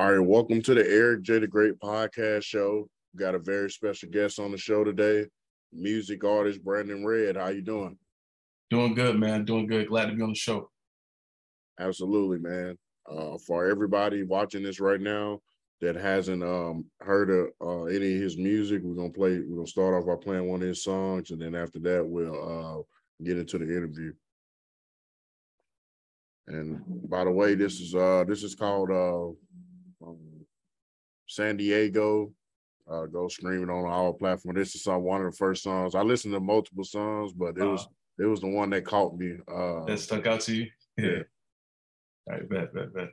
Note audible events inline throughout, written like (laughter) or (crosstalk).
All right, welcome to the Eric J. the Great podcast show. We got a very special guest on the show today, music artist Brandon Redd. How you doing? Doing good, man. Doing good. Glad to be on the show. Absolutely, man. Uh, for everybody watching this right now that hasn't um, heard of uh, any of his music, we're gonna play. We're gonna start off by playing one of his songs, and then after that, we'll uh, get into the interview. And by the way, this is uh this is called uh San Diego. Uh, go streaming on our platform. This is some one of the first songs. I listened to multiple songs, but it was uh, it was the one that caught me. Uh, that stuck out to you. Yeah. yeah. All right, bet, bet, bet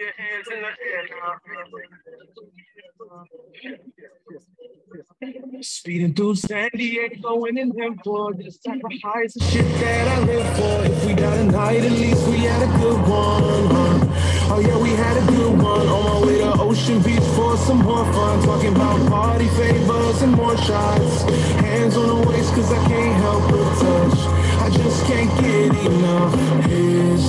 the Speeding through San Diego and in them for the sacrifice of shit that I live for. If we got a night, at least we had a good one. Huh? Oh yeah, we had a good one. On my way to Ocean Beach for some more fun. Talking about party favors and more shots. Hands on the waist, cause I can't help but touch. I just can't get enough. Here's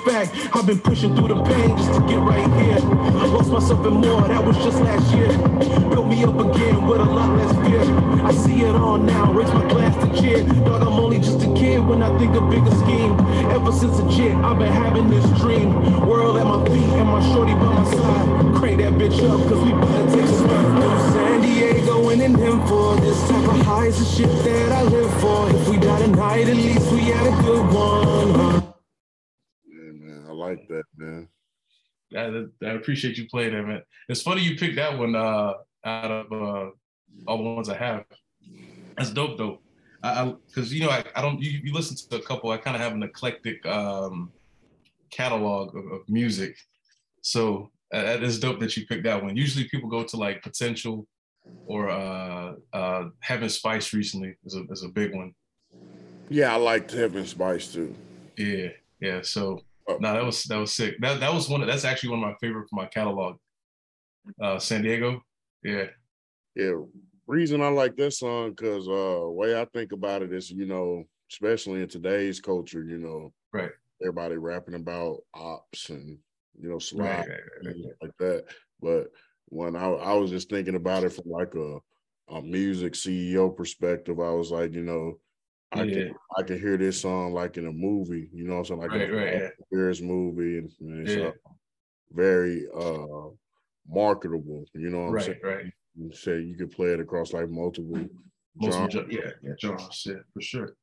fact. I've been pushing through the pain just to get right here. Lost myself in more, that was just last year. Built me up again with a lot less fear. I see it all now, raise my glass to cheer. Thought I'm only just a kid when I think a bigger scheme. Ever since a kid, I've been having this dream. World at my feet and my shorty by my side. Crank that bitch up, cause we better take a through San Diego and in him for this type of highs and shit that I live for. If we die tonight, at least we had a good one. Huh? like that, man. I, I appreciate you playing that, man. It's funny you picked that one uh, out of uh, all the ones I have. That's dope, though. I because you know I, I don't you, you, listen to a couple. I kind of have an eclectic um, catalog of, of music, so uh, that is dope that you picked that one. Usually people go to like Potential or uh, uh, Heaven Spice recently is a is a big one. Yeah, I liked Heaven Spice too. Yeah, yeah. So Oh. No, that was that was sick. That that was one. Of, that's actually one of my favorite from my catalog. Uh, San Diego. Yeah. Yeah. Reason I like this song because uh, way I think about it is, you know, especially in today's culture, you know, right. Everybody rapping about ops and you know, slap right, right, right, like that. But when I, I was just thinking about it from like a a music CEO perspective, I was like, you know, I yeah. can I can hear this song like in a movie, you know what I'm saying? Like right, a right, movie and, and it's yeah. uh, very uh marketable, you know what I'm right, saying? Right. You say you could play it across like multiple genres. yeah, yeah, genres, yeah, for sure.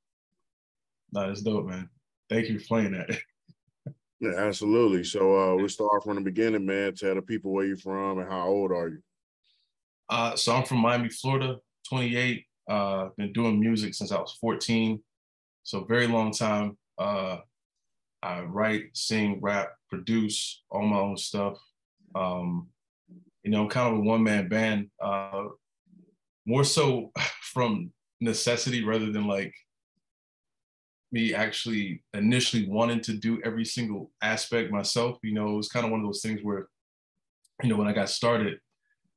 No, that's dope, man. Thank you for playing that. (laughs) yeah, absolutely. So uh we start from the beginning, man. Tell the people where you're from and how old are you? Uh so I'm from Miami, Florida, 28. Uh, been doing music since I was 14, so very long time. Uh, I write, sing, rap, produce all my own stuff. Um, you know, kind of a one man band, uh, more so (laughs) from necessity rather than like me actually initially wanting to do every single aspect myself. You know, it was kind of one of those things where, you know, when I got started,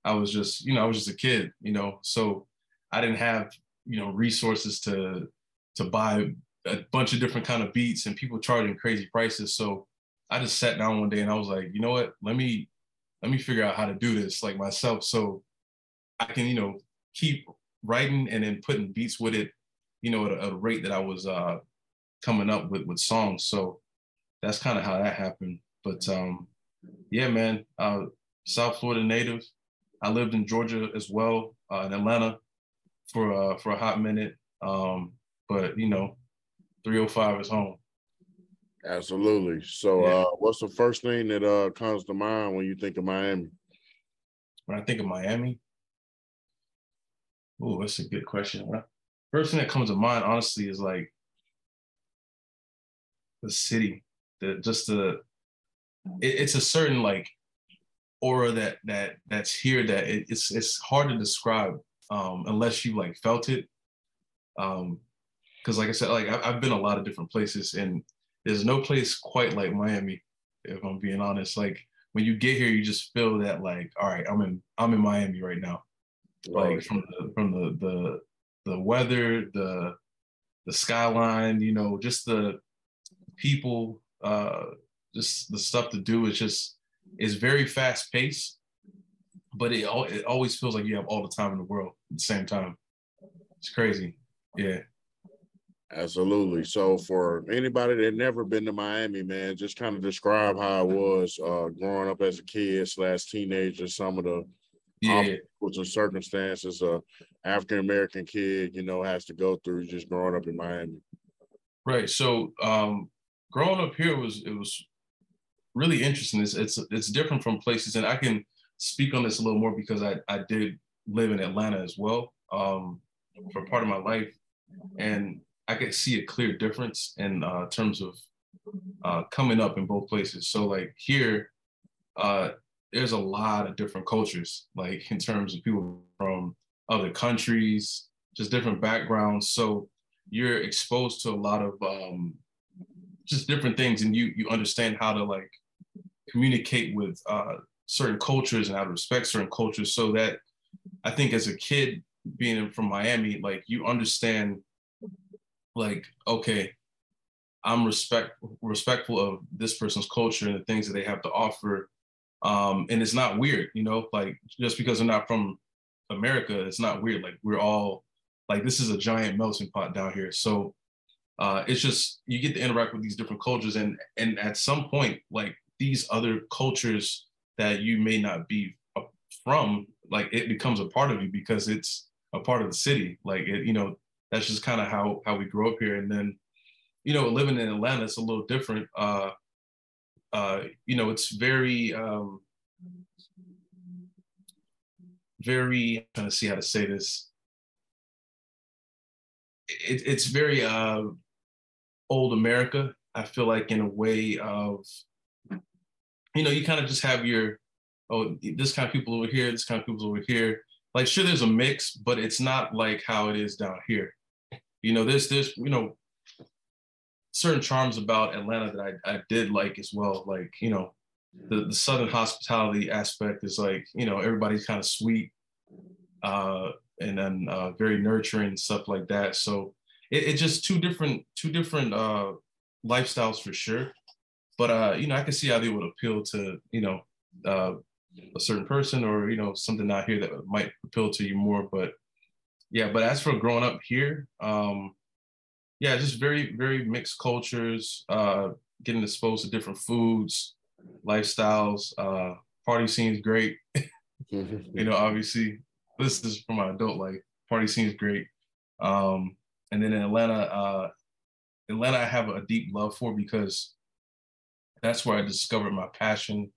I was just, you know, I was just a kid, you know, so I didn't have you know resources to to buy a bunch of different kind of beats and people charging crazy prices. So I just sat down one day and I was like, you know what? Let me let me figure out how to do this like myself so I can you know keep writing and then putting beats with it, you know, at a, at a rate that I was uh, coming up with with songs. So that's kind of how that happened. But um, yeah, man, uh, South Florida native. I lived in Georgia as well, uh, in Atlanta for uh, for a hot minute. Um, but you know, 305 is home. Absolutely. So, yeah. uh, what's the first thing that uh, comes to mind when you think of Miami? When I think of Miami, Oh, that's a good question. First thing that comes to mind, honestly, is like the city. The just the it, it's a certain like aura that that that's here that it, it's it's hard to describe um, unless you like felt it. Um, because like I said, like I, I've been a lot of different places, and there's no place quite like Miami. If I'm being honest, like when you get here, you just feel that like, all right, I'm in I'm in Miami right now. Like from the from the the the weather, the the skyline, you know, just the people, uh, just the stuff to do. is just it's very fast paced, but it it always feels like you have all the time in the world at the same time. It's crazy. Yeah. Absolutely. So for anybody that never been to Miami, man, just kind of describe how it was uh, growing up as a kid slash teenager, some of the yeah. and circumstances a African American kid, you know, has to go through just growing up in Miami. Right. So um growing up here was it was really interesting. It's it's it's different from places, and I can speak on this a little more because I I did live in Atlanta as well um, for part of my life, and I could see a clear difference in uh, terms of uh, coming up in both places. So like here, uh, there's a lot of different cultures, like in terms of people from other countries, just different backgrounds. So you're exposed to a lot of um, just different things, and you you understand how to like communicate with uh, certain cultures and how to respect certain cultures. So that I think as a kid being from Miami, like you understand, like okay, I'm respect respectful of this person's culture and the things that they have to offer, um, and it's not weird, you know, like just because they're not from America, it's not weird. Like we're all like this is a giant melting pot down here. So uh, it's just you get to interact with these different cultures, and and at some point, like these other cultures that you may not be from, like it becomes a part of you because it's a part of the city. Like it, you know, that's just kind of how how we grew up here. And then, you know, living in Atlanta, it's a little different. Uh, uh, you know, it's very um, very I'm trying to see how to say this. It, it's very uh, old America. I feel like in a way of you know, you kind of just have your, oh, this kind of people over here, this kind of people over here. Like, sure, there's a mix, but it's not like how it is down here. You know, there's, there's, you know, certain charms about Atlanta that I, I did like as well. Like, you know, the, the Southern hospitality aspect is like, you know, everybody's kind of sweet uh, and then uh, very nurturing stuff like that. So it, it just two different, two different uh, lifestyles for sure. But uh, you know, I can see how they would appeal to you know uh, a certain person or you know something out here that might appeal to you more. But yeah, but as for growing up here, um, yeah, just very very mixed cultures, uh, getting exposed to different foods, lifestyles. Uh, party scene's great. (laughs) you know, obviously, this is for my adult life. Party scene's great. Um, and then in Atlanta, uh, Atlanta, I have a deep love for because that's where I discovered my passion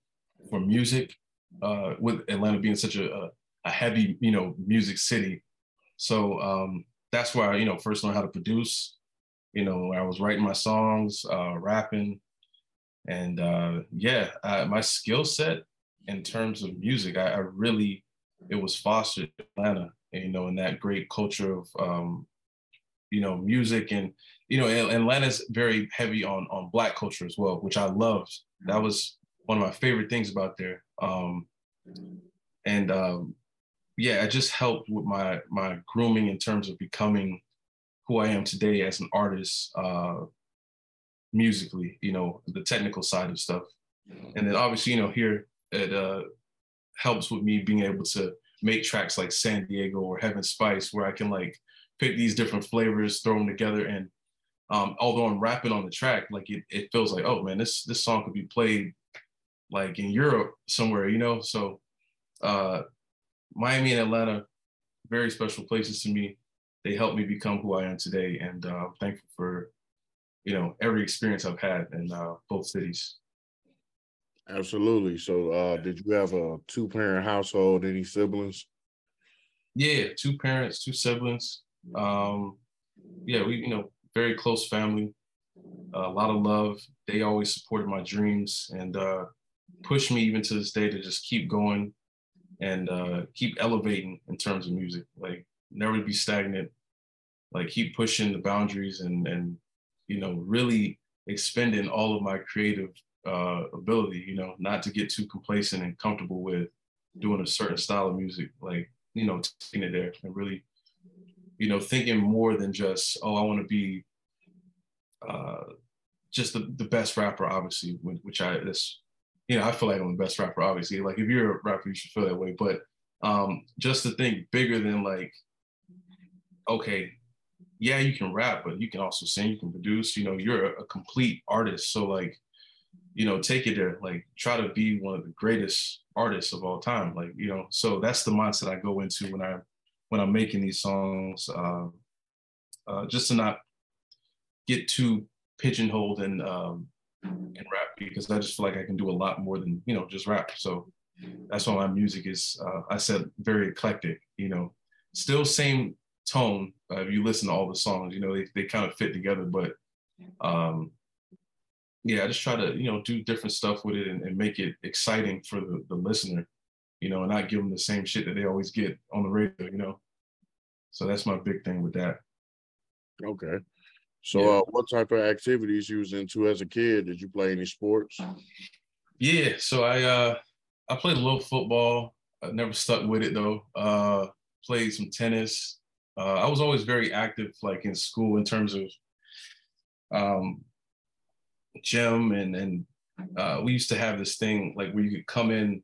for music. Uh, with Atlanta being such a, a heavy, you know, music city, so um, that's where I, you know, first learned how to produce. You know, I was writing my songs, uh, rapping, and uh, yeah, I, my skill set in terms of music, I, I, really it was fostered in Atlanta, you know, in that great culture of um, you know music and you know, Atlanta's very heavy on on black culture as well, which I loved. That was one of my favorite things about there. Um, and um, yeah, it just helped with my my grooming in terms of becoming who I am today as an artist, uh, musically. You know, the technical side of stuff, and then obviously, you know, here it uh, helps with me being able to make tracks like San Diego or Heaven Spice, where I can like pick these different flavors, throw them together, and um, although I'm rapping on the track, like it, it feels like, oh man, this this song could be played like in Europe somewhere, you know. So uh, Miami and Atlanta, very special places to me. They helped me become who I am today, and uh, I'm thankful for you know every experience I've had in uh, both cities. Absolutely. So, uh, did you have a two parent household? Any siblings? Yeah, two parents, two siblings. Um, yeah, we you know very close family. Uh, a lot of love. They always supported my dreams and uh, pushed me even to this day to just keep going and uh, keep elevating in terms of music. Like never be stagnant. Like keep pushing the boundaries and and you know really expending all of my creative uh, ability. You know, not to get too complacent and comfortable with doing a certain style of music. Like you know, taking it there and really, you know, thinking more than just oh, I want to be uh, just the, the best rapper, obviously, which I this you know, I feel like I'm the best rapper, obviously. Like if you're a rapper, you should feel that way. But um, just to think bigger than like, okay, yeah, you can rap, but you can also sing, you can produce, you know, you're a, a complete artist. So like, you know, take it there, like try to be one of the greatest artists of all time. Like, you know, so that's the mindset I go into when I when I'm making these songs, uh, uh, just to not get too pigeonholed and um, and rap because I just feel like I can do a lot more than you know just rap. So that's why my music is uh, I said very eclectic. You know, still same tone. Uh, if you listen to all the songs, you know they they kind of fit together. But um, yeah, I just try to you know do different stuff with it and, and make it exciting for the, the listener. You know, and not give them the same shit that they always get on the radio. You know, so that's my big thing with that. Okay. So, yeah. uh, what type of activities you was into as a kid? Did you play any sports? Yeah, so I uh, I played a little football. I never stuck with it though. Uh, played some tennis. Uh, I was always very active, like in school, in terms of um, gym, and and uh, we used to have this thing like where you could come in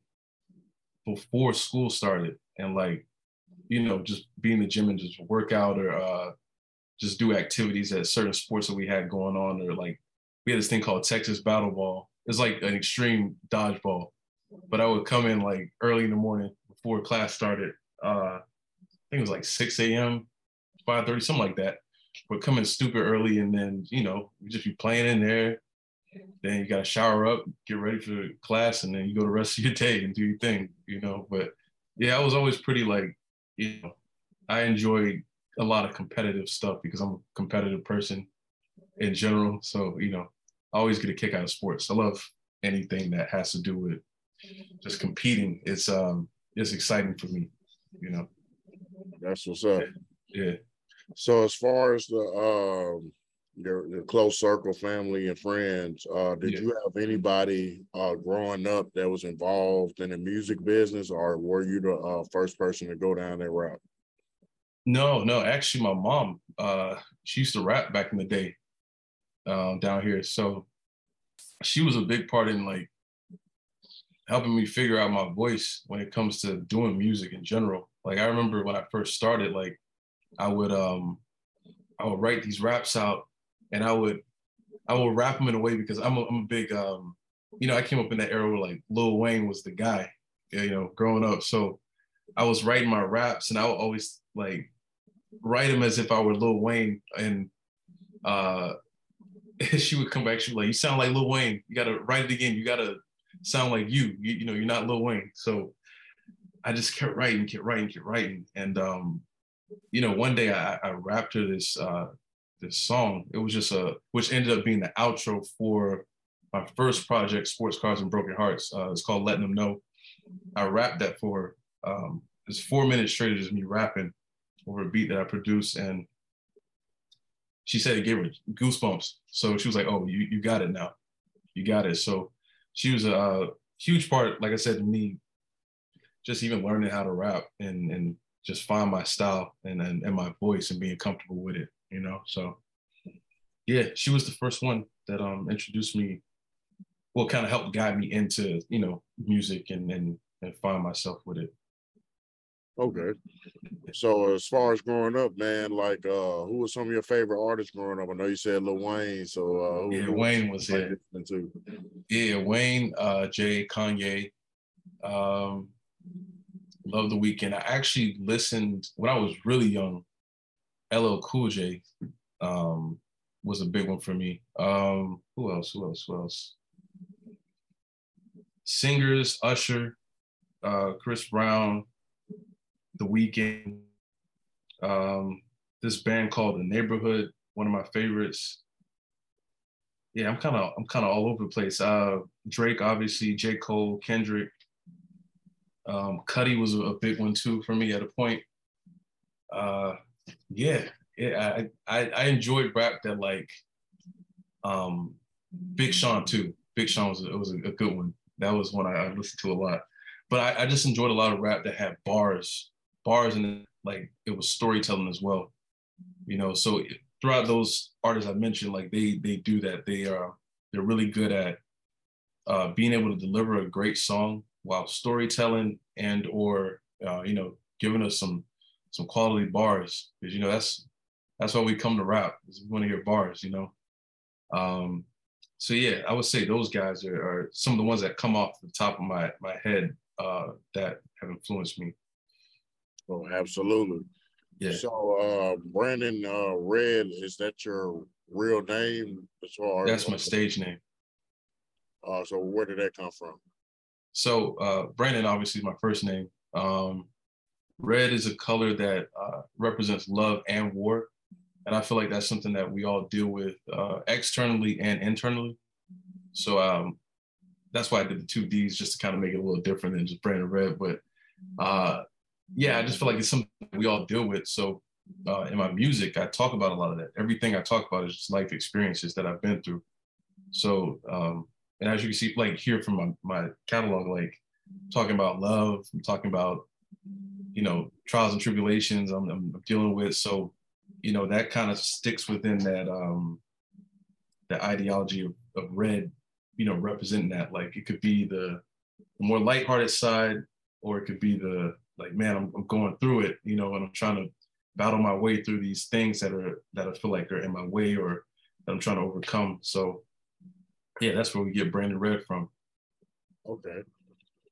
before school started and like you know just be in the gym and just work out or uh, just do activities at certain sports that we had going on, or like we had this thing called Texas Battle Ball. It's like an extreme dodgeball, but I would come in like early in the morning before class started. Uh, I think it was like 6 a.m., 5:30, something like that. But come in stupid early, and then you know you just be playing in there. Then you got to shower up, get ready for class, and then you go the rest of your day and do your thing, you know. But yeah, I was always pretty like, you know, I enjoyed a lot of competitive stuff because I'm a competitive person in general. So, you know, I always get a kick out of sports. I love anything that has to do with just competing. It's um it's exciting for me, you know. That's what's up. Yeah. So as far as the um your, your close circle, family and friends, uh, did yeah. you have anybody uh growing up that was involved in the music business or were you the uh, first person to go down that route? No, no. Actually, my mom, uh, she used to rap back in the day um, down here. So she was a big part in like helping me figure out my voice when it comes to doing music in general. Like I remember when I first started, like I would um I would write these raps out and I would I would rap them in a way because I'm a, I'm a big um you know I came up in that era where like Lil Wayne was the guy you know growing up so I was writing my raps and I would always like write them as if I were Lil Wayne, and uh, (laughs) she would come back. She was like, "You sound like Lil Wayne. You got to write it again. You got to sound like you. you. You know, you're not Lil Wayne." So I just kept writing, kept writing, kept writing, and um, you know, one day I, I rapped her this uh, this song. It was just a which ended up being the outro for my first project, Sports Cars and Broken Hearts. Uh, it's called Letting Them Know. I rapped that for. Um, it's four minutes straight of just me rapping over a beat that I produced, and she said it gave her goosebumps. So she was like, "Oh, you you got it now, you got it." So she was a, huge part, like I said to me, just even learning how to rap and and just find my style and, and and my voice and being comfortable with it, you know. So yeah, she was the first one that um introduced me, well, kind of helped guide me into you know music and and and find myself with it. Okay. So as far as growing up, man, like uh who were some of your favorite artists growing up? I know you said Lil Wayne, so uh who, Yeah, who Wayne was here. Too? Yeah, Wayne, uh Jay, Kanye. Um Love the Weeknd. I actually listened when I was really young. LL Cool J um was a big one for me. Um who else? Who else? Who else? Singers, Usher, uh, Chris Brown, The Weeknd, um, this band called The Neighborhood, one of my favorites. Yeah, I'm kind of I'm kind of all over the place. Uh, Drake, obviously, J. Cole, Kendrick. Um, Cudi was a big one too for me at a point. Uh, yeah, yeah, I, I I enjoyed rap that like um Big Sean too. Big Sean was it was a, a, good one. That was one I, I listened to a lot. But I, I, just enjoyed a lot of rap that had bars, bars, and like it was storytelling as well. You know, so throughout those artists I mentioned, like they they do that. They are they're really good at uh, being able to deliver a great song while storytelling and or uh, you know giving us some some quality bars because you know that's that's why we come to rap is we want to hear bars you know? Um so yeah i would say those guys are, are some of the ones that come off the top of my my head uh that have influenced me. Oh absolutely. Yeah. So uh brandon uh Redd is that your real name As far that's my stage name. Uh so where did that come from? So uh brandon obviously is my first name. Um red is a color that uh, represents love and war and I feel like that's something that we all deal with uh, externally and internally. So um, that's why I did the two D's just to kind of make it a little different than just Brandon Red. But uh, yeah, I just feel like it's something we all deal with. So uh, in my music, I talk about a lot of that. Everything I talk about is just life experiences that I've been through. So um, and as you can see, like here from my, my catalog, like talking about love, I'm talking about you know trials and tribulations I'm, I'm dealing with. So you know that kind of sticks within that um the ideology of, of Redd you know representing that. Like it could be the, the more lighthearted side or it could be the like man I'm, I'm going through it you know and i'm trying to battle my way through these things that are that i feel like are in my way or that i'm trying to overcome. So yeah that's where we get brandon red from. Okay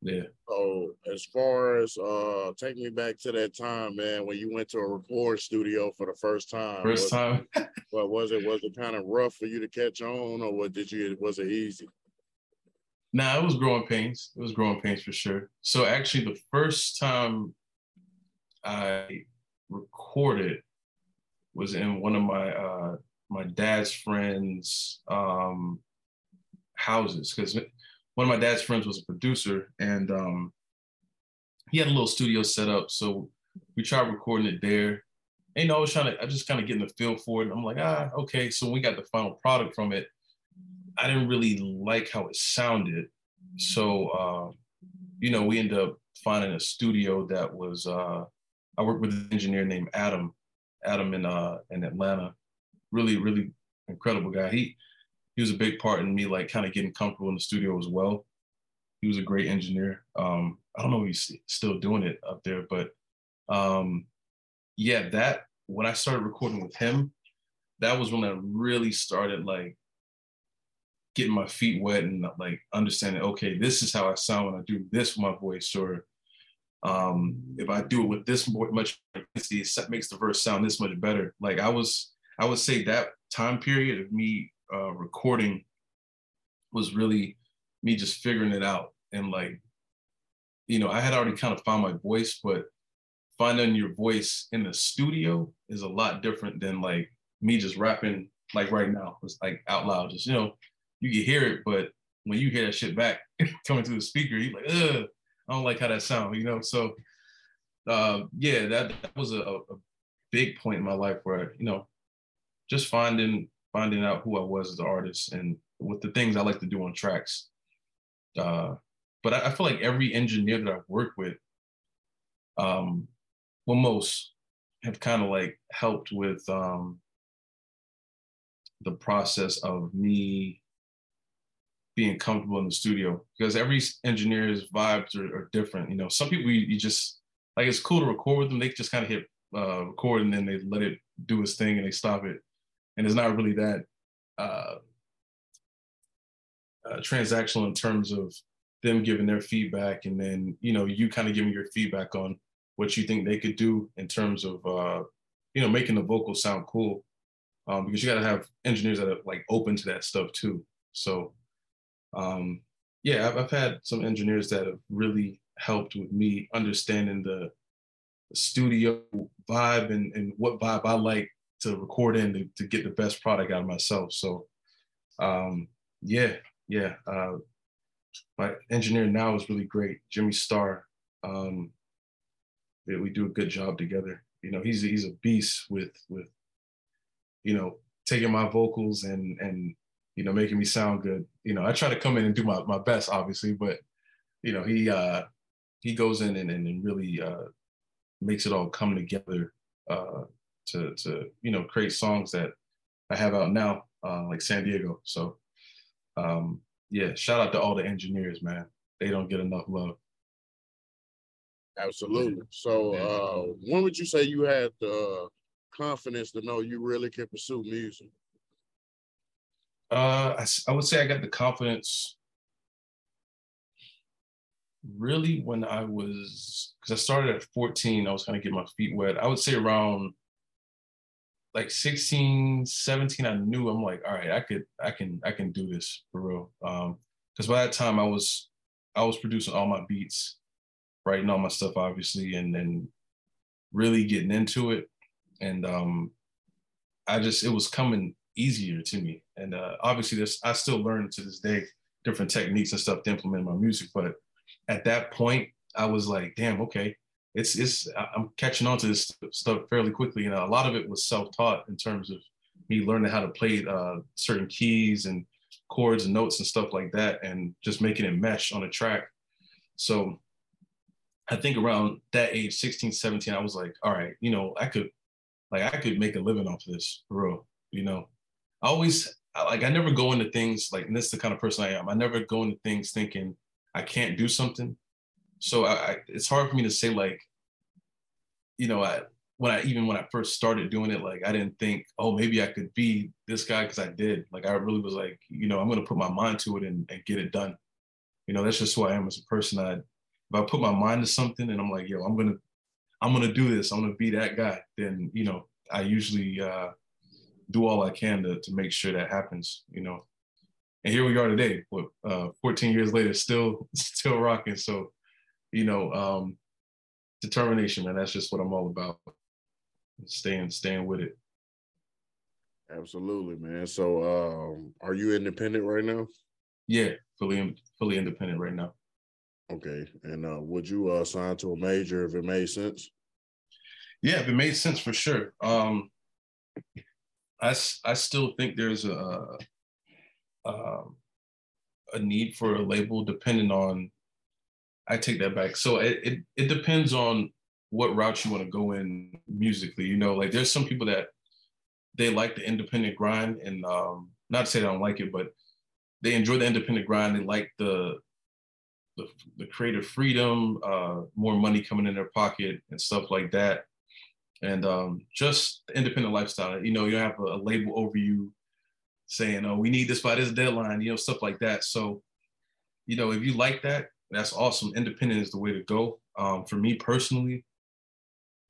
yeah. So as far as uh take me back to that time, man, when you went to a record studio for the first time. First was, time. (laughs) but was it was it kind of rough for you to catch on or what did you was it easy? Nah, it was growing pains. It was growing pains for sure. So actually the first time I recorded was in one of my uh my dad's friends um houses because one of my dad's friends was a producer and um, he had a little studio set up. So we tried recording it there. And, I was trying to, I just kind of getting the feel for it. I'm like, ah, okay. So we got the final product from it. I didn't really like how it sounded. So, uh, you know, we ended up finding a studio that was, uh, I worked with an engineer named Adam, Adam in, uh, in Atlanta. Really, really incredible guy. He, he was a big part in me like kind of getting comfortable in the studio as well. He was a great engineer. Um, I don't know if he's still doing it up there, but um, yeah, that when I started recording with him, that was when I really started like getting my feet wet and like understanding, okay, this is how I sound when I do this with my voice, or um, if I do it with this much it makes the verse sound this much better. Like I was, I would say that time period of me uh, recording was really me just figuring it out. And like you know i had already kind of found my voice but finding your voice in the studio is a lot different than like me just rapping like right now it's like out loud. Just you know you can hear it but when you hear that shit back (laughs) coming through the speaker you're like Ugh, i don't like how that sounds you know? So uh, yeah that, that was a, a big point in my life where you know just finding finding out who I was as an artist and with the things I like to do on tracks. Uh, but I, I, feel like every engineer that I've worked with, um, well, most have kind of like helped with um, the process of me being comfortable in the studio because every engineer's vibes are, are different. You know, some people you, you, just like it's cool to record with them. They just kind of hit uh, record and then they let it do its thing and they stop it and it's not really that uh, uh, transactional in terms of them giving their feedback and then you know you kind of giving your feedback on what you think they could do in terms of uh, you know making the vocals sound cool. Um, because you got to have engineers that are like open to that stuff too. So um, yeah I've, I've had some engineers that have really helped with me understanding the studio vibe and, and what vibe I like to record in to, to get the best product out of myself. So um, yeah, yeah. Uh, my engineer now is really great, Jimmy Starr. Um, yeah, we do a good job together. You know, he's he's a beast with with you know taking my vocals and and you know making me sound good. You know, I try to come in and do my my best, obviously, but you know he uh, he goes in and and really uh, makes it all come together uh, to to you know create songs that I have out now, uh, like San Diego. So um, yeah, shout out to all the engineers, man. They don't get enough love. Absolutely. So uh, when would you say you had the confidence to know you really can pursue music? Uh, I, I would say I got the confidence really when I was because I started at 14, I was kind of getting my feet wet. I would say around like 16, 17, I knew I'm like, all right, I could, I can, I can do this for real. Um, because by that time I was, I was producing all my beats, writing all my stuff, obviously, and then really getting into it. And um, I just, it was coming easier to me. And uh, obviously, this I still learn to this day different techniques and stuff to implement my music. But at that point, I was like, damn, okay, it's it's I'm catching on to this stuff fairly quickly. Know, a lot of it was self-taught in terms of me learning how to play uh, certain keys and chords and notes and stuff like that, and just making it mesh on a track. So I think around that age, 16, 17, I was like, all right, you know, I could like I could make a living off of this for real. You know, I always like I never go into things like and this is the kind of person I am. I never go into things thinking I can't do something. So I, I, it's hard for me to say like, you know, I when I even when I first started doing it, like I didn't think, oh, maybe I could be this guy because I did. Like I really was like, you know, I'm gonna put my mind to it and, and get it done. You know, that's just who I am as a person. I if I put my mind to something and I'm like, yo, I'm gonna I'm gonna do this, I'm gonna be that guy, then you know, I usually uh do all I can to to make sure that happens, you know. And here we are today, what uh 14 years later, still (laughs) still rocking. So, you know, um determination, man. That's just what I'm all about. Staying, staying with it. Absolutely, man. So um are you independent right now? Yeah, fully fully independent right now. Okay. And uh would you uh sign to a major if it made sense? Yeah, if it made sense for sure. Um I, I still think there's a um, a need for a label depending on I take that back. So it, it, it depends on what route you want to go in musically. You know, like there's some people that they like the independent grind and um, not to say they don't like it, but they enjoy the independent grind. They like the the, the creative freedom, uh, more money coming in their pocket and stuff like that. And um, just the independent lifestyle. You know, you don't have a, a label over you saying, "Oh, we need this by this deadline," you know, stuff like that. So, you know, if you like that, that's awesome. Independent is the way to go. Um, for me personally,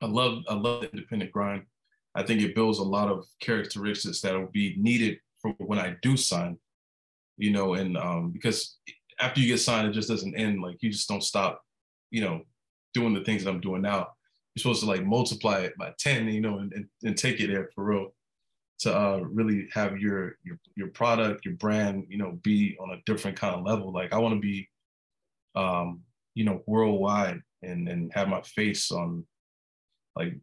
I love I love the independent grind. I think it builds a lot of characteristics that will be needed for when I do sign. You know, and um, because after you get signed, it just doesn't end. Like you just don't stop. You know, doing the things that I'm doing now. You're supposed to like multiply it by ten. You know, and, and, and take it there for real to uh, really have your your your product, your brand, you know, be on a different kind of level. Like I want to be, um, you know, worldwide and and have my face on like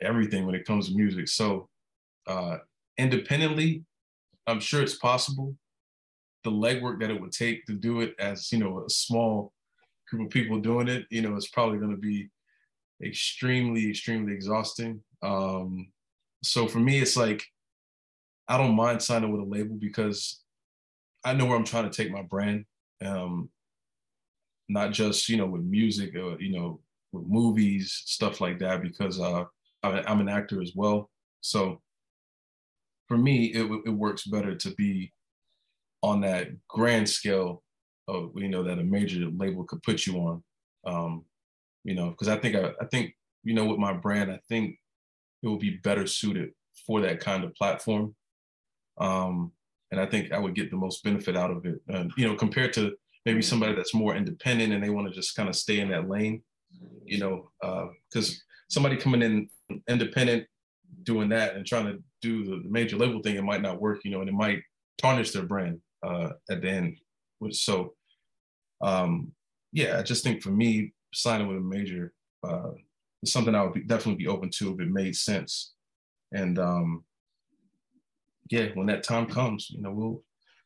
everything when it comes to music. So uh, independently, I'm sure it's possible. The legwork that it would take to do it as you know a small group of people doing it, you know, it's probably going to be extremely extremely exhausting. Um, so for me, it's like I don't mind signing with a label because I know where I'm trying to take my brand. Um, not just you know with music or you know with movies stuff like that because uh, I'm an actor as well. So for me, it, it works better to be on that grand scale of you know that a major label could put you on. Um, you know, because I think I, I think you know with my brand, I think it will be better suited for that kind of platform um, and I think I would get the most benefit out of it. you know, compared to maybe somebody that's more independent and they want to just kind of stay in that lane. you know, because uh, somebody coming in independent doing that and trying to do the major label thing, it might not work, you know, and it might tarnish their brand uh, at the end. So, um, yeah, I just think for me, signing with a major uh, is something I would be, definitely be open to if it made sense. And um, yeah, when that time comes, you know, we'll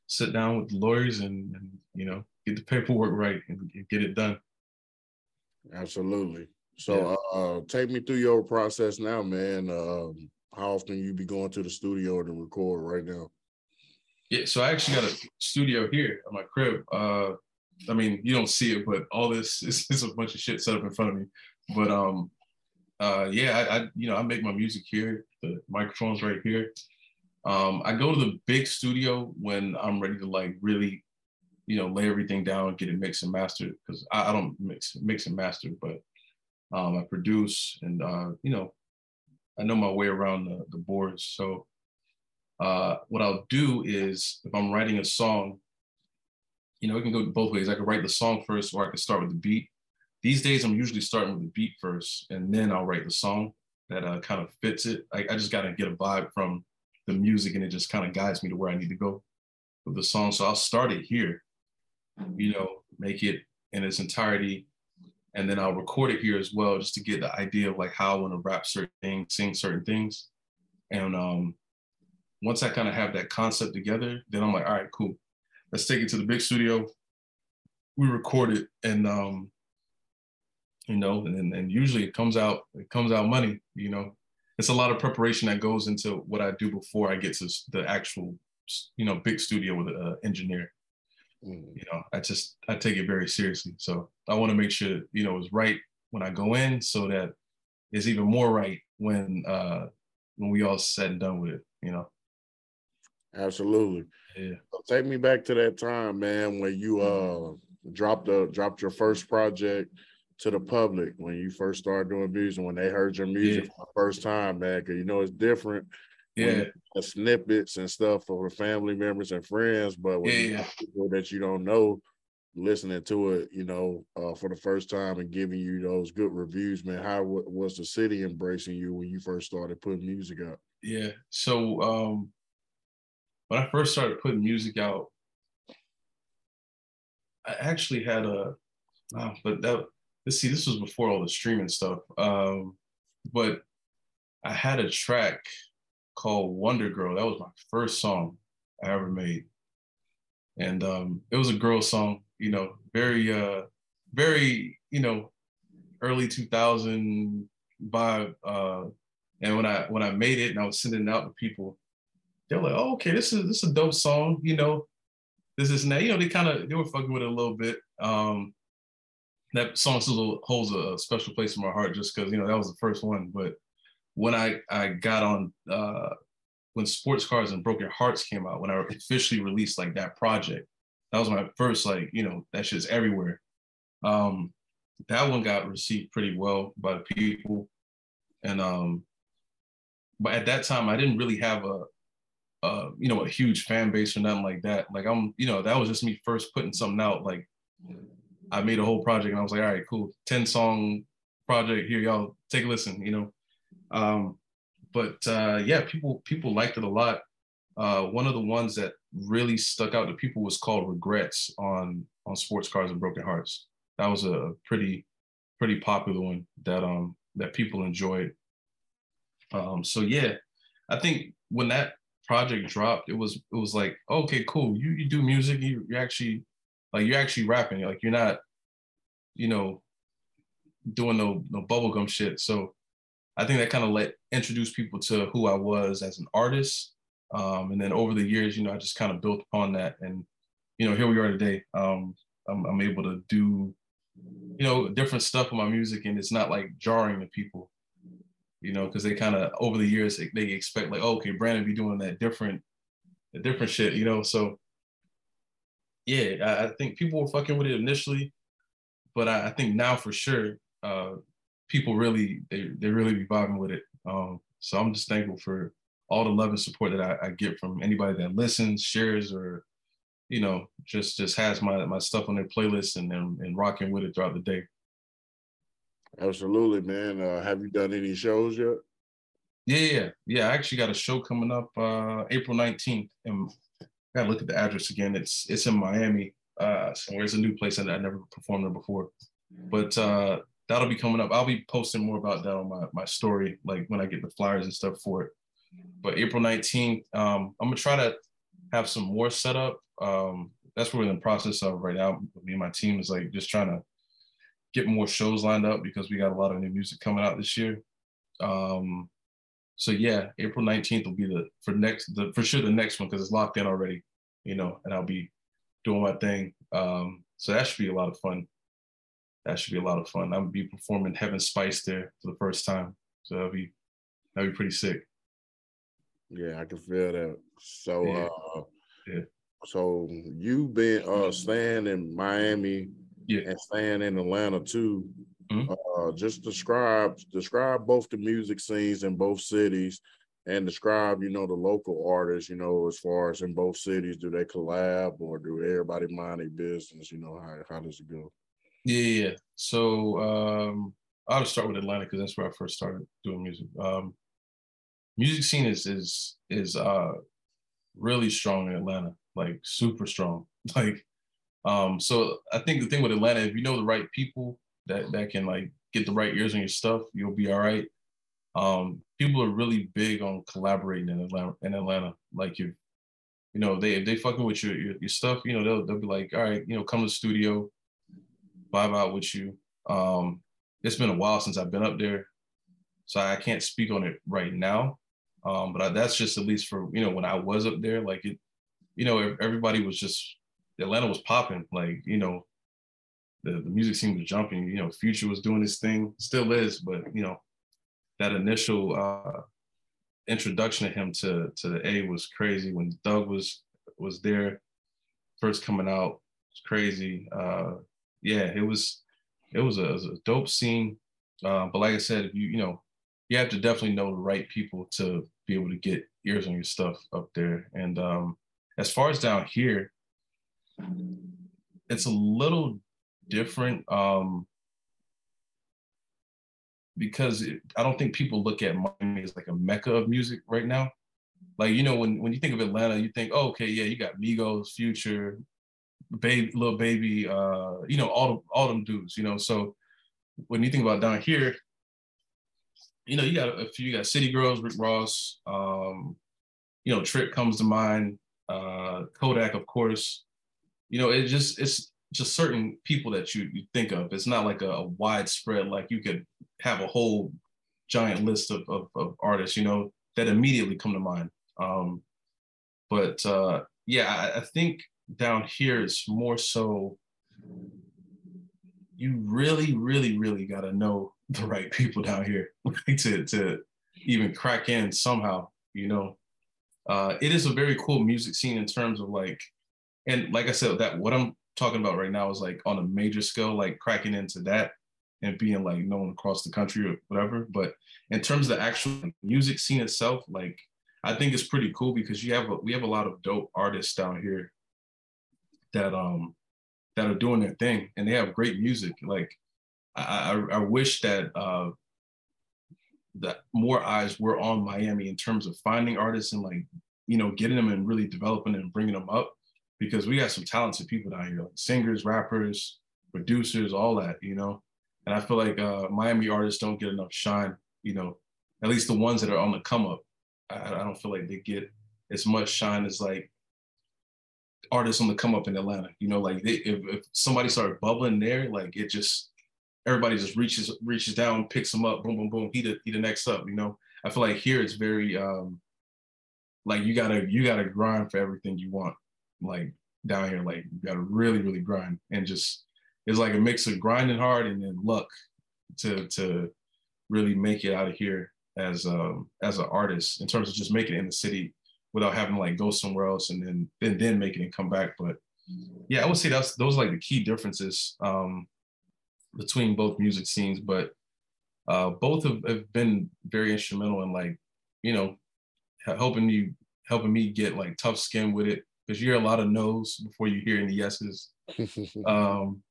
sit down with lawyers and, and you know get the paperwork right and, and get it done. Absolutely. So yeah. uh, take me through your process now, man. Um, how often you be going to the studio to record right now? Yeah, so I actually got a studio here at my crib. Uh, I mean, you don't see it, but all this (laughs) is, is, a bunch of shit set up in front of me. But um, uh, yeah, I, I, you know I make my music here. The microphone's right here. Um, I go to the big studio when I'm ready to like really, you know, lay everything down, get it mixed and mastered. Because I, I, don't mix mix and master, but um, I produce and uh, you know, I know my way around the, the boards. So uh, what I'll do is if I'm writing a song, you know, it can go both ways. I could write the song first, or I could start with the beat. These days, I'm usually starting with the beat first, and then I'll write the song that uh, kind of fits it. I, I just got to get a vibe from the music, and it just kind of guides me to where I need to go with the song. So I'll start it here, you know, make it in its entirety, and then I'll record it here as well, just to get the idea of like how I want to rap certain things, sing certain things, and um, once I kind of have that concept together, then I'm like, all right, cool let's take it to the big studio. We record it, and um, you know, and and usually it comes out it comes out money. You know, it's a lot of preparation that goes into what I do before I get to the actual you know big studio with an engineer. Mm. You know, I just I take it very seriously. So I want to make sure you know it's right when I go in, so that it's even more right when uh when we all said and done with it. You know. Absolutely. Yeah. take me back to that time, man, when you uh dropped the dropped your first project to the public when you first started doing music, when they heard your music yeah. for the first time, man. Cause you know it's different. Yeah. Snippets and stuff for the family members and friends, but when yeah, people that you don't know listening to it, you know, uh, for the first time and giving you those good reviews, man. How was the city embracing you when you first started putting music out? Yeah. So um when I first started putting music out, I actually had a, uh, but that let's see, this was before all the streaming stuff. Um, but I had a track called Wonder Girl. That was my first song I ever made, and um, it was a girl song. You know, very, uh, very, you know, early 2000 vibe. Uh, and when I when I made it and I was sending it out to people, they're like, oh, okay, this is this is a dope song, you know. This is now, you know, they kind of they were fucking with it a little bit. Um, that song still holds a special place in my heart just because you know that was the first one. But when I I got on uh, when Sports Cars and Broken Hearts came out, when I officially released like that project, that was my first like you know that shit's everywhere. Um, that one got received pretty well by the people, and um, but at that time I didn't really have a you know, a huge fan base or nothing like that. Like I'm, you know, that was just me first putting something out. Like I made a whole project and I was like, all right, cool, 10 song project here, y'all take a listen, you know. Um, but uh, yeah, people people liked it a lot. Uh, one of the ones that really stuck out to people was called Regrets on on Sports Cars and Broken Hearts. That was a pretty pretty popular one that um that people enjoyed. Um, so yeah, I think when that project dropped, it was it was like, okay, cool. You you do music, you you actually like you're actually rapping. Like you're not, you know, doing no no bubblegum shit. So I think that kind of let introduce people to who I was as an artist. Um, and then over the years, you know, I just kind of built upon that. And, you know, here we are today. Um, I'm, I'm able to do, you know, different stuff with my music and it's not like jarring to people you know, because they kind of over the years they, they expect like, oh, okay, Brandon be doing that different, different shit, you know. So yeah, I, I, think people were fucking with it initially, but I, I think now for sure, uh, people really they they really be vibing with it. Um, so I'm just thankful for all the love and support that I, I get from anybody that listens, shares, or you know, just just has my my stuff on their playlist and and, and rocking with it throughout the day. Absolutely, man. Uh, have you done any shows yet? Yeah, yeah, yeah. I actually got a show coming up uh, April 19th. And I gotta look at the address again. It's it's in Miami. Uh somewhere. It's a new place that I never performed there before. But uh that'll be coming up. I'll be posting more about that on my, my story, like when I get the flyers and stuff for it. But April 19th, um, I'm gonna try to have some more set up. Um, that's what we're in the process of right now. Me and my team is like just trying to get more shows lined up because we got a lot of new music coming out this year. Um, so yeah, April 19th will be the for next the for sure the next one because it's locked in already, you know, and I'll be doing my thing. Um, so that should be a lot of fun. That should be a lot of fun. I'm gonna be performing Heaven Spice there for the first time. So that'll be that'll be pretty sick. Yeah, I can feel that. So yeah. uh yeah. so you've been uh staying in Miami yeah. and staying in Atlanta too. Mm-hmm. Uh, just describe describe both the music scenes in both cities and describe, you know, the local artists, you know, as far as in both cities, do they collab or do everybody mind their business? You know, how, how does it go? Yeah, yeah. So um, I'll start with Atlanta because that's where I first started doing music. Um, music scene is is is uh, really strong in Atlanta, like super strong. (laughs) Like, um, so I think the thing with Atlanta, if you know the right people that that can like get the right ears on your stuff, you'll be all right. Um, people are really big on collaborating in Atlanta. In Atlanta, like you, you know, they if they fucking with your, your, your stuff, you know, they'll they'll be like, all right, you know, come to the studio, vibe out with you. Um, it's been a while since I've been up there, so I can't speak on it right now. Um, but I, that's just at least for you know when I was up there, like it, you know, everybody was just Atlanta was popping, like you know, the, the music scene was jumping. You know, Future was doing his thing, still is, but you know, that initial uh, introduction of him to to the A was crazy. When Thug was was there, first coming out, crazy. Uh, yeah, it was it was a, it was a dope scene. Uh, but like I said, if you you know, you have to definitely know the right people to be able to get ears on your stuff up there. And um, as far as down here, it's a little different um, because it, I don't think people look at Miami as like a mecca of music right now. Like you know, when when you think of Atlanta, you think, oh, okay, yeah, you got Migos, Future, baby, Lil Baby, uh, you know, all the, all them dudes, you know. So when you think about down here, you know, you got a few, you got City Girls, Rick Ross, um, you know, Trick comes to mind, uh, Kodak, of course. You know, it just it's just certain people that you, you think of. It's not like a, a widespread, like you could have a whole giant list of, of, of artists, you know, that immediately come to mind. Um, but uh, yeah, I, I think down here is more so you really, really, really got to know (laughs) the right people down here (laughs) to to even crack in somehow. You know, uh, it is a very cool music scene in terms of like, and like I said, that what I'm talking about right now is like on a major scale, like cracking into that and being like known across the country or whatever. But in terms of the actual music scene itself, like I think it's pretty cool because you have a, we have a lot of dope artists down here that um that are doing their thing and they have great music. Like I, I, I wish that uh, that more eyes were on Miami in terms of finding artists and like you know getting them and really developing and bringing them up because we got some talented people down here, like singers, rappers, producers, all that, you know. And I feel like uh, Miami artists don't get enough shine, you know, at least the ones that are on the come up. I, I don't feel like they get as much shine as like artists on the come up in Atlanta. You know, like they, if, if somebody started bubbling there, like it just everybody just reaches reaches down, picks them up, boom, boom, boom. He the he the next up. You know, I feel like here it's very um like you gotta you gotta grind for everything you want. Like down here, like you gotta really really grind and just it's like a mix of grinding hard and then luck to to really make it out of here as um as an artist in terms of just making it in the city without having to like go somewhere else and then then then make it come back. But yeah, I would say that's those are like the key differences um, between both music scenes. But uh, both have, have been very instrumental in like you know helping you helping me get like tough skin with it because you hear a lot of no's before you hear any yeses. (laughs) um,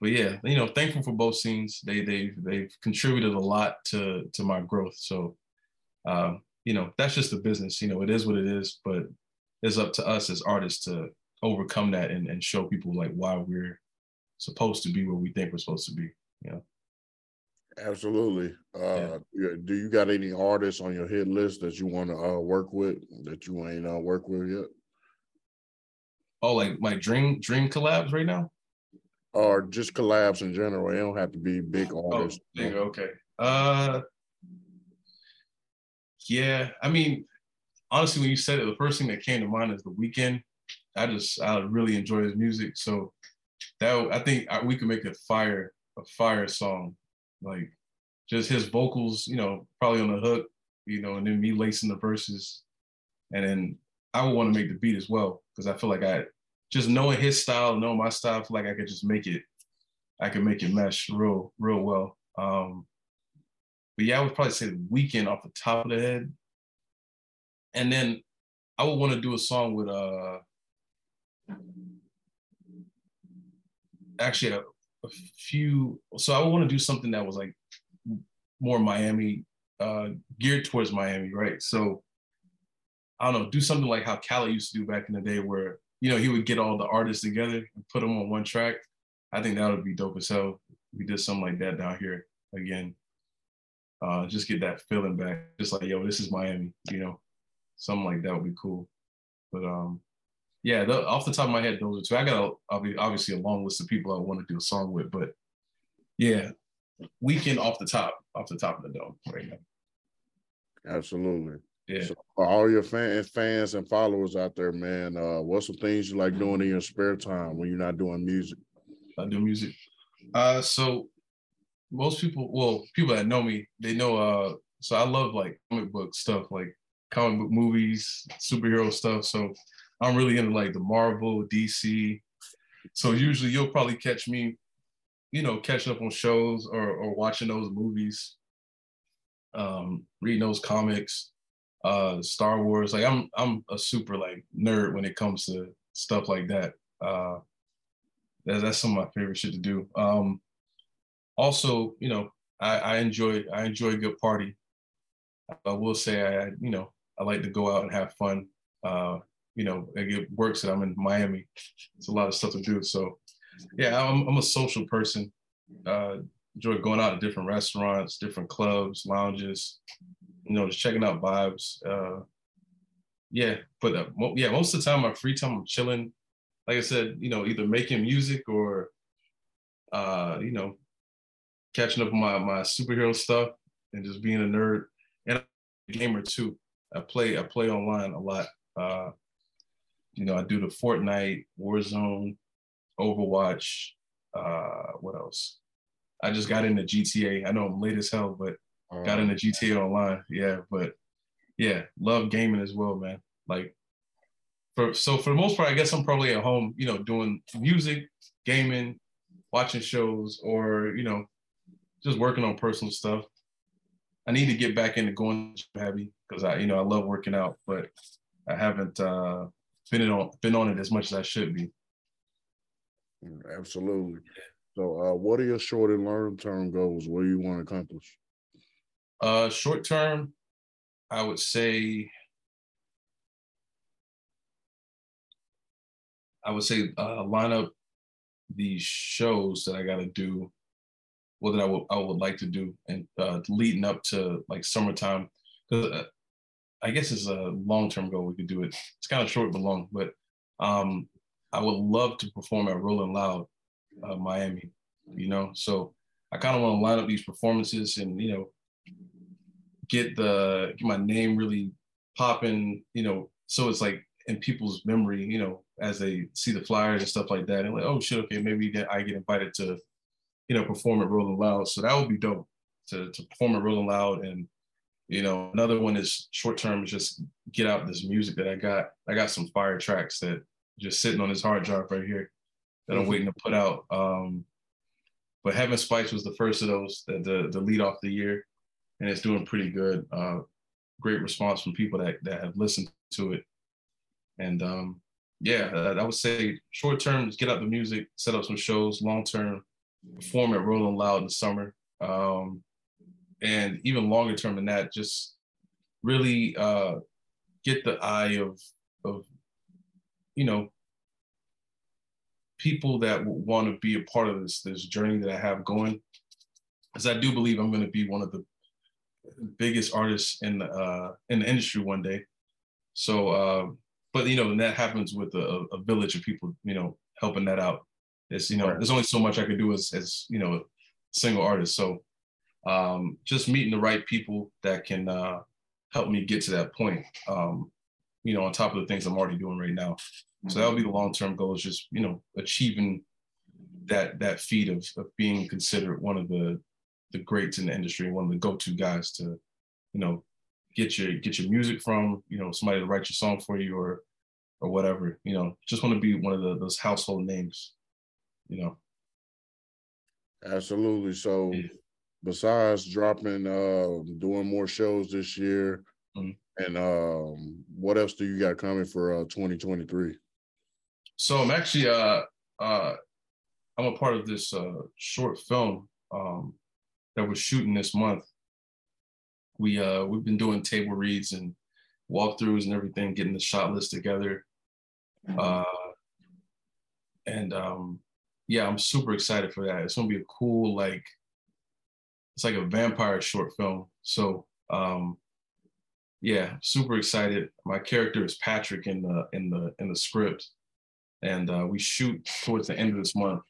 but yeah, you know, thankful for both scenes. They they they've contributed a lot to to my growth. So, um, you know, that's just the business. You know, it is what it is. But it's up to us as artists to overcome that and, and show people like why we're supposed to be where we think we're supposed to be. You know. Absolutely. Uh, yeah. Do you got any artists on your hit list that you want to uh, work with that you ain't uh, work with yet? Oh, like my dream dream collabs right now? Or just collabs in general. It don't have to be big oh, artists. Oh, okay. Uh, yeah. I mean, honestly, when you said it, the first thing that came to mind is the Weeknd. I just I really enjoy his music, so that I think we could make a fire a fire song, like just his vocals, you know, probably on the hook, you know, and then me lacing the verses, and then I would want to make the beat as well because I feel like I just knowing his style, knowing my style, I feel like I could just make it, I could make it mesh real real well. Um, but yeah, I would probably say the Weeknd off the top of the head, and then I would want to do a song with uh actually a, a few. So I would want to do something that was like more Miami, uh, geared towards Miami, right? So I don't know, do something like how Khaled used to do back in the day, where you know he would get all the artists together and put them on one track. I think that would be dope as hell. We did something like that down here again. Uh, just get that feeling back, just like yo, this is Miami, you know, something like that would be cool. But um, yeah, the, off the top of my head, those are two. I got a, obviously a long list of people I want to do a song with, but yeah, Weeknd off the top, off the top of the dome right now. Absolutely. Yeah. So for all your fans, fans and followers out there, man, uh, what's some things you like doing in your spare time when you're not doing music? I do music. Uh, so most people, well, people that know me, they know. Uh, so I love like comic book stuff, like comic book movies, superhero stuff. So I'm really into like the Marvel, DC. So usually you'll probably catch me, you know, catching up on shows or, or watching those movies, um, reading those comics, uh, Star Wars. Like I'm I'm a super like nerd when it comes to stuff like that. Uh, that's, that's some of my favorite shit to do. Um, also, you know, I, I enjoy I enjoy a good party. I will say I you know I like to go out and have fun. Uh, you know, it works that I'm in Miami. It's a lot of stuff to do. So yeah, I'm, I'm a social person. Uh, enjoy going out to different restaurants, different clubs, lounges, you know, just checking out vibes. Uh, yeah, but uh, yeah, most of the time, my free time, I'm chilling. Like I said, you know, either making music or, uh, you know, catching up on my my superhero stuff and just being a nerd and a gamer too. I play I play online a lot. Uh, you know, I do the Fortnite, Warzone, Overwatch. Uh, what else? I just got into GTA. I know I'm late as hell, but uh, got into GTA Online. Yeah, but yeah, love gaming as well, man. Like, for so for the most part, I guess I'm probably at home, you know, doing music, gaming, watching shows, or you know, just working on personal stuff. I need to get back into going heavy because I, you know, I love working out, but I haven't uh, been on been on it as much as I should be. Absolutely. So, uh, what are your short and long term goals? What do you want to accomplish? Uh, short term, I would say. I would say uh, line up these shows that I got to do, well that I would I would like to do, and uh, leading up to like summertime. Because uh, I guess it's a long term goal. We could do it. It's kind of short but long. But um, I would love to perform at Rolling Loud, uh, Miami. You know, so I kind of want to line up these performances and you know get the get my name really popping. You know, so it's like in people's memory. You know, as they see the flyers and stuff like that, and like, oh shit, okay, maybe I get invited to, you know, perform at Rolling Loud. So that would be dope to to perform at Rolling Loud and you know, another one is short term is just get out this music that I got. I got some fire tracks that just sitting on this hard drive right here that I'm mm-hmm. waiting to put out. Um, but Heaven Spice was the first of those, the, the, the lead off the year, and it's doing pretty good. Uh, great response from people that, that have listened to it. And um, yeah, I would say short term, just get out the music, set up some shows. Long term, perform at Rolling Loud in the summer. Um, and even longer term than that, just really uh, get the eye of of you know people that want to be a part of this this journey that I have going, because I do believe I'm going to be one of the biggest artists in the uh, in the industry one day. So, uh, but you know, and that happens with a, a, village of people, you know, helping that out. It's you know, there's only so much I can do as as you know, a single artist. So, um, just meeting the right people that can uh, help me get to that point. Um, you know, on top of the things I'm already doing right now. So that'll be the long term goal is just you know achieving that that feat of, of being considered one of the the greats in the industry, one of the go to guys to you know get your get your music from, you know somebody to write your song for you or or whatever. You know, just want to be one of the, those household names. You know. Absolutely. So. Yeah besides dropping uh doing more shows this year mm-hmm. and um what else do you got coming for uh 2023 so I'm actually uh uh I'm a part of this uh short film um that we're shooting this month. We uh we've been doing table reads and walkthroughs and everything, getting the shot list together. Uh and um yeah, I'm super excited for that. It's gonna be a cool like it's like a vampire short film. So um yeah, super excited. My character is Patrick in the in the in the script and uh, we shoot towards the end of this month.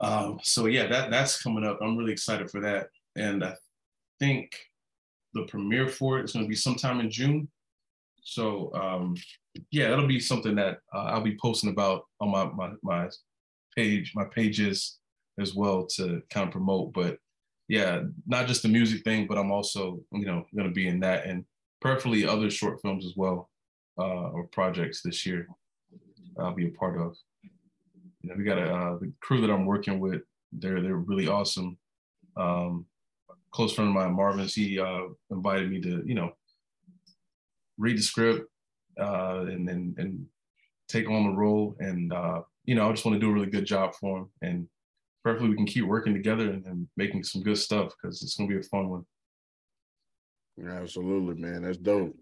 Um, so yeah, that that's coming up. I'm really excited for that, and I think the premiere for it is going to be sometime in June. So um, yeah, that'll be something that uh, I'll be posting about on my, my my page, my pages as well to kind of promote. But yeah, not just the music thing, but I'm also you know going to be in that and preferably other short films as well uh, or projects this year. I'll be a part of. You know, we got a uh, the crew that I'm working with. They're they're really awesome. Um, close friend of mine, Marvin, he uh, invited me to you know read the script uh, and and and take on the role. And uh, you know, I just want to do a really good job for him. And hopefully we can keep working together and, and making some good stuff because it's gonna be a fun one. Absolutely, man. That's dope.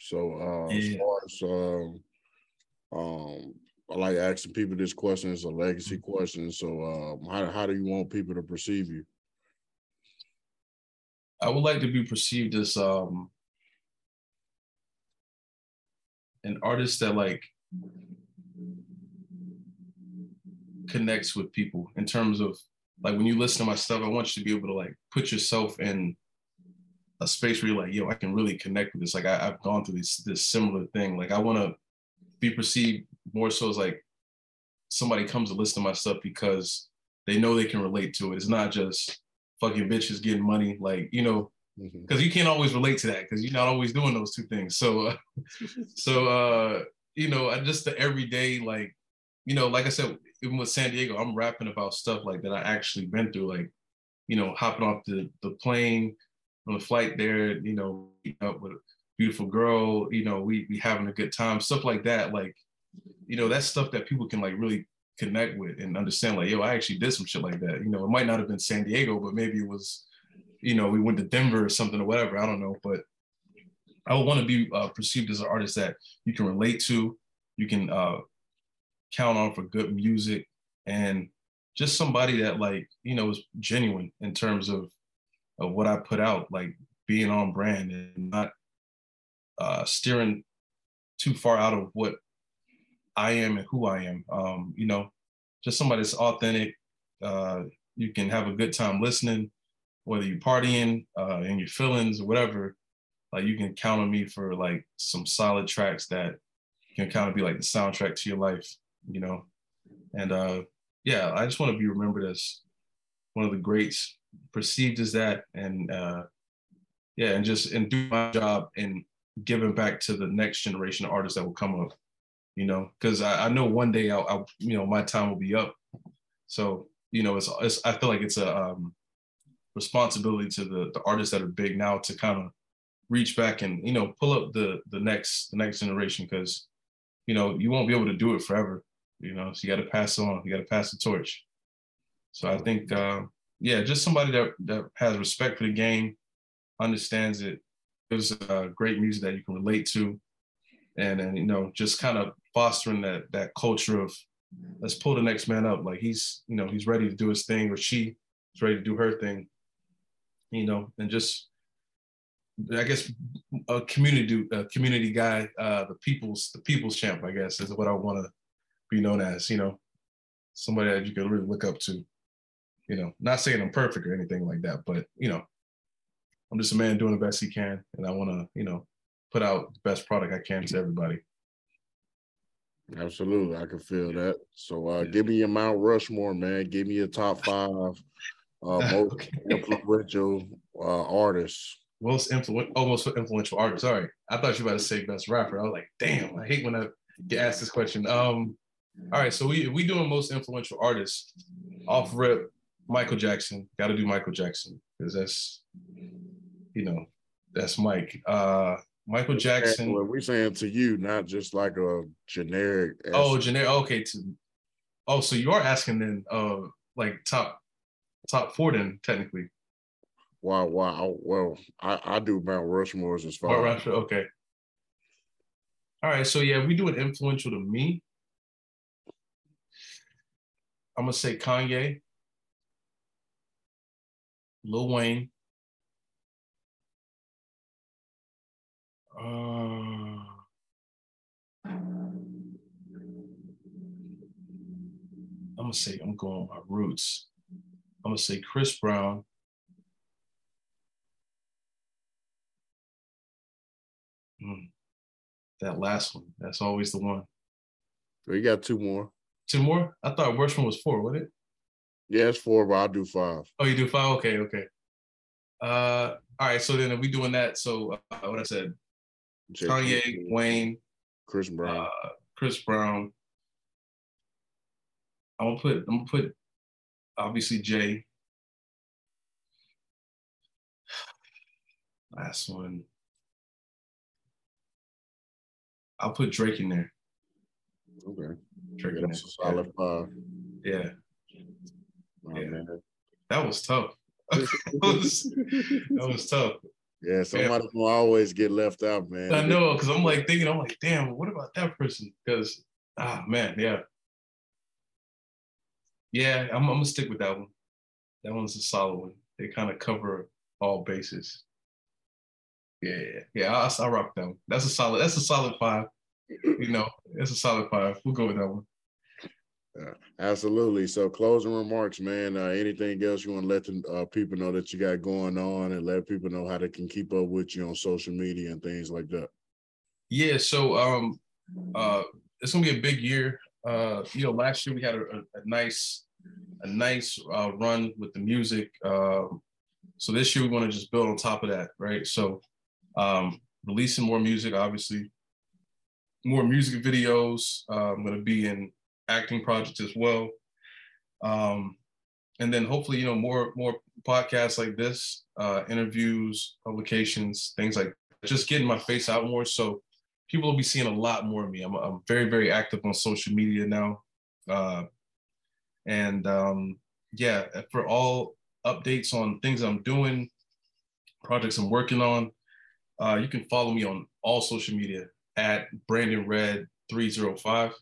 So uh, yeah. as far as um, um, I like asking people this question. It's a legacy mm-hmm. question. So, um, how how do you want people to perceive you? I would like to be perceived as um, an artist that like connects with people in terms of like when you listen to my stuff, I want you to be able to like put yourself in a space where you're like, yo, I can really connect with this. Like I, have gone through this this similar thing. Like I want to be perceived more so as like somebody comes to listen to my stuff because they know they can relate to it. It's not just fucking bitches getting money, like you know, because mm-hmm. you can't always relate to that because you're not always doing those two things. So, uh, (laughs) so uh, you know, I just the everyday like, you know, like I said, even with San Diego, I'm rapping about stuff like that I actually been through, like, you know, hopping off the the plane on the flight there, you know, up with a beautiful girl, you know, we we having a good time, stuff like that. Like, you know, that's stuff that people can like really connect with and understand. Like, yo, I actually did some shit like that. You know, it might not have been San Diego, but maybe it was, you know, we went to Denver or something or whatever. I don't know, but I would want to be uh, perceived as an artist that you can relate to, you can uh, count on for good music, and just somebody that like you know is genuine in terms of of what I put out, like being on brand and not uh, steering too far out of what I am and who I am. Um, you know, just somebody that's authentic. Uh, you can have a good time listening, whether you're partying uh, in your feelings or whatever. Like you can count on me for like some solid tracks that can kind of be like the soundtrack to your life. You know, and uh, yeah, I just want to be remembered as one of the greats, perceived as that, and uh, yeah, and just and do my job and giving back to the next generation of artists that will come up, you know, because I, I, know one day I'll, I'll, you know, my time will be up. So, you know, it's, it's I feel like it's a um, responsibility to the, the artists that are big now to kind of reach back and, you know, pull up the, the next, the next generation. Cause, you know, you won't be able to do it forever, you know, so you got to pass on, you got to pass the torch. So I think, uh, yeah, just somebody that that has respect for the game, understands it, gives uh, great music that you can relate to, and and you know just kind of fostering that that culture of let's pull the next man up. Like he's you know he's ready to do his thing, or she is ready to do her thing, you know, and just I guess a community a community guy, uh, the people's the people's champ, I guess, is what I want to be known as. You know, somebody that you can really look up to. You know, not saying I'm perfect or anything like that, but you know, I'm just a man doing the best he can, and I want to, you know, put out the best product I can to everybody. Absolutely, I can feel that. So, uh, give me your Mount Rushmore, man. Give me your top five uh, (laughs) most okay. influential uh, artists. Most influential, almost influential artists. Sorry, I thought you were about to say best rapper. I was like, damn, I hate when I get asked this question. Um, all right, so we we doing most influential artists off rip. Michael Jackson, got to do Michael Jackson because that's you know, that's Mike. Uh, Michael Jackson. Well, we're saying to you, not just like a generic. Oh, generic. Okay. To, oh, so you are asking then, uh, like top top four then technically. Wow, wow. Well, I, I do Mount Rushmore's as far. Mount Rushmore, okay. All right, so yeah, we do an influential to me. I'm gonna say Kanye, Lil Wayne, Uh, I'm gonna say I'm going my roots. I'm gonna say Chris Brown. Mm, that last one. That's always the one. We got two more. Two more? I thought worst one was four, wasn't it? Yeah, it's four, but I'll do five. Oh, you do five? Okay, okay. Uh, all right. So then, are we doing that? So uh, what I said, J. Kanye, Wayne, Chris Brown, uh, Chris Brown. I'm gonna put. I'm gonna put. Obviously, Jay. Last one. I'll put Drake in there. Okay. Yeah, that's a solid five. Yeah. Oh, yeah. Man. That was tough. (laughs) that, was, that was tough. Yeah, somebody will always get left out, man. I know, because I'm like thinking, I'm like, damn, what about that person? Because, ah, man, yeah. Yeah, I'm, I'm gonna stick with that one. That one's a solid one. They kind of cover all bases. Yeah, yeah, yeah. I'll, I'll rock that one. That's a solid. That's a solid five. You know, that's a solid five. We'll go with that one. Absolutely. So, closing remarks, man. Uh, anything else you want to let the uh, people know that you got going on, and let people know how they can keep up with you on social media and things like that? Yeah. So, um, uh, it's gonna be a big year. Uh, you know, last year we had a, a, a nice, a nice uh, run with the music. Uh, so this year we want to just build on top of that, right? So, um, releasing more music, obviously, more music videos. Uh, I'm gonna be in acting projects as well. Um, and then hopefully, you know, more more podcasts like this, uh, interviews, publications, things like just getting my face out more. So people will be seeing a lot more of me. I'm, I'm very, very active on social media now. Uh, and um, yeah, for all updates on things I'm doing, projects I'm working on, uh, you can follow me on all social media at Brandon Redd 305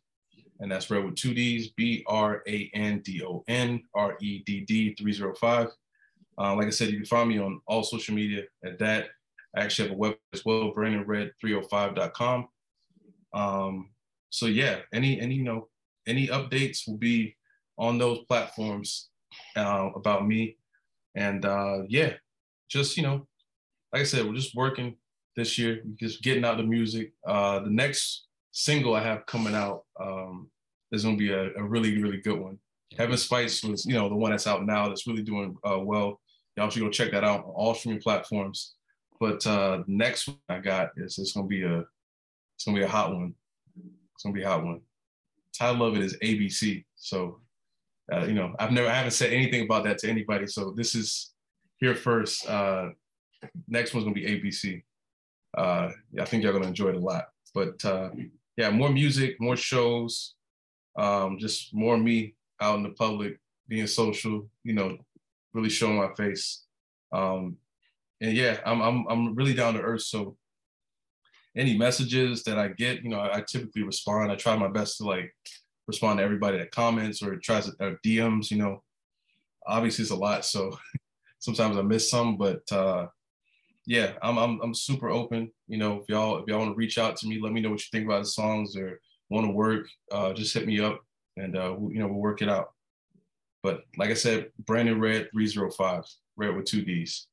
and that's Redd with two D's, B R A N D O N R E D D 305. Uh, like I said, you can find me on all social media at that. I actually have a web as well, brandonredd305.com. Um, so yeah, any any you know any updates will be on those platforms uh, about me, and uh, yeah, just you know, like I said, we're just working this year, just getting out the music. Uh, the next single I have coming out um, is going to be a, a, really, really good one. Heaven Spice was, you know, the one that's out now that's really doing uh, well. Y'all should go check that out on all streaming platforms. But uh, next one I got is it's going to be a, it's going to be a hot one. It's going to be a hot one. Title of it is ABC. So, uh, you know, I've never, I haven't said anything about that to anybody. So this is here first. Uh, next one's going to be ABC. Uh, I think y'all going to enjoy it a lot. But uh, yeah, more music, more shows, um, just more me out in the public, being social, you know, really showing my face. Um, and yeah, I'm I'm I'm really down to earth. So any messages that I get, you know, I, I typically respond. I try my best to like respond to everybody that comments or tries to uh, DMs. You know, obviously it's a lot, so (laughs) sometimes I miss some, but uh, yeah, I'm, I'm I'm super open. You know, if y'all if y'all want to reach out to me, let me know what you think about the songs or want to work, uh, just hit me up and uh, we you know we'll work it out. But like I said, Brandon Redd 305, Redd with two D's.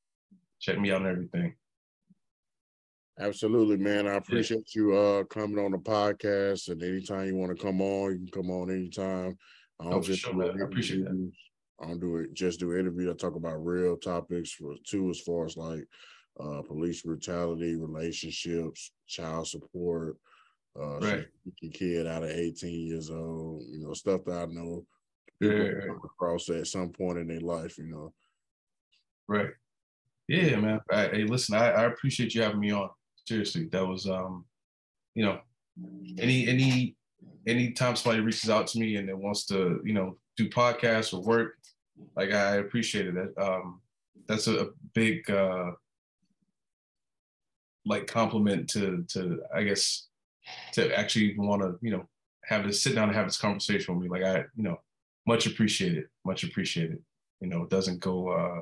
Check me out and everything. Absolutely, man. I appreciate yeah. you uh coming on the podcast. And anytime you want to come on, you can come on anytime. I don't oh, just sure, I appreciate that. I don't do it just do interview. I talk about real topics for two as far as like uh police brutality, relationships, child support, uh right. kid out of 18 years old, you know, stuff that I know people yeah, across at some point in their life, you know. Right. Yeah, man. hey, listen, I, I appreciate you having me on. Seriously, that was um, you know, any any anytime somebody reaches out to me and it wants to, you know, do podcasts or work, like I appreciate it. Um, that's a, a big uh like compliment to to I guess to actually want to you know have this sit down and have this conversation with me. Like I you know much appreciated, much appreciated. You know, it doesn't go uh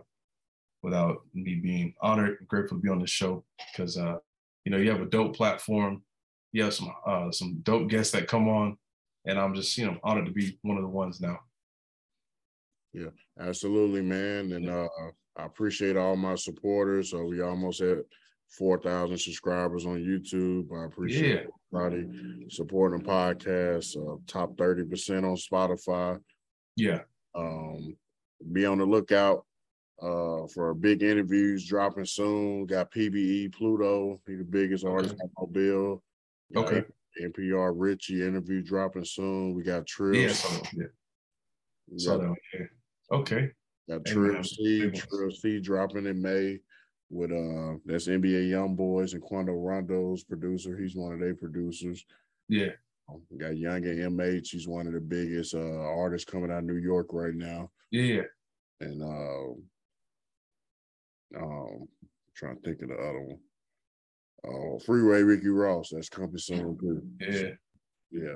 without me being honored and grateful to be on the show because uh you know you have a dope platform, you have some uh some dope guests that come on, and I'm just you know honored to be one of the ones now. Yeah, absolutely, man. And uh, I appreciate all my supporters. So we almost at 4,000 subscribers on YouTube. I appreciate yeah. everybody supporting the podcast. Uh, top 30% on Spotify. Yeah. Um, be on the lookout uh, for big interviews dropping soon. Got PBE Pluto, he the biggest artist on Mobile. Okay. NPR Richie interview dropping soon. We got Trill. Yeah, yeah. So, yeah. Okay. Got Trill C, Trill C dropping in May with uh that's NBA YoungBoy's and Quando Rondo's producer. He's one of their producers. Yeah. Um, got Younger MH. He's one of the biggest uh artists coming out of New York right now. Yeah. And uh um trying to think of the other one. Uh Freeway Ricky Ross. That's coming soon too. Yeah. Yeah.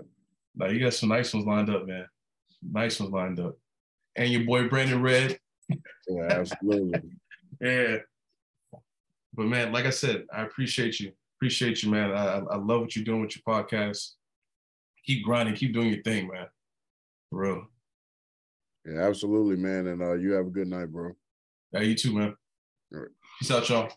Now you got some nice ones lined up, man. Nice ones lined up and your boy Brandon Redd. Yeah, absolutely. (laughs) yeah. But man, like I said, I appreciate you. Appreciate you, man. I, I love what you're doing with your podcast. Keep grinding, keep doing your thing, man. For real. Yeah, absolutely, man. And uh, you have a good night, bro. Yeah, you too, man. All right. Peace out, y'all.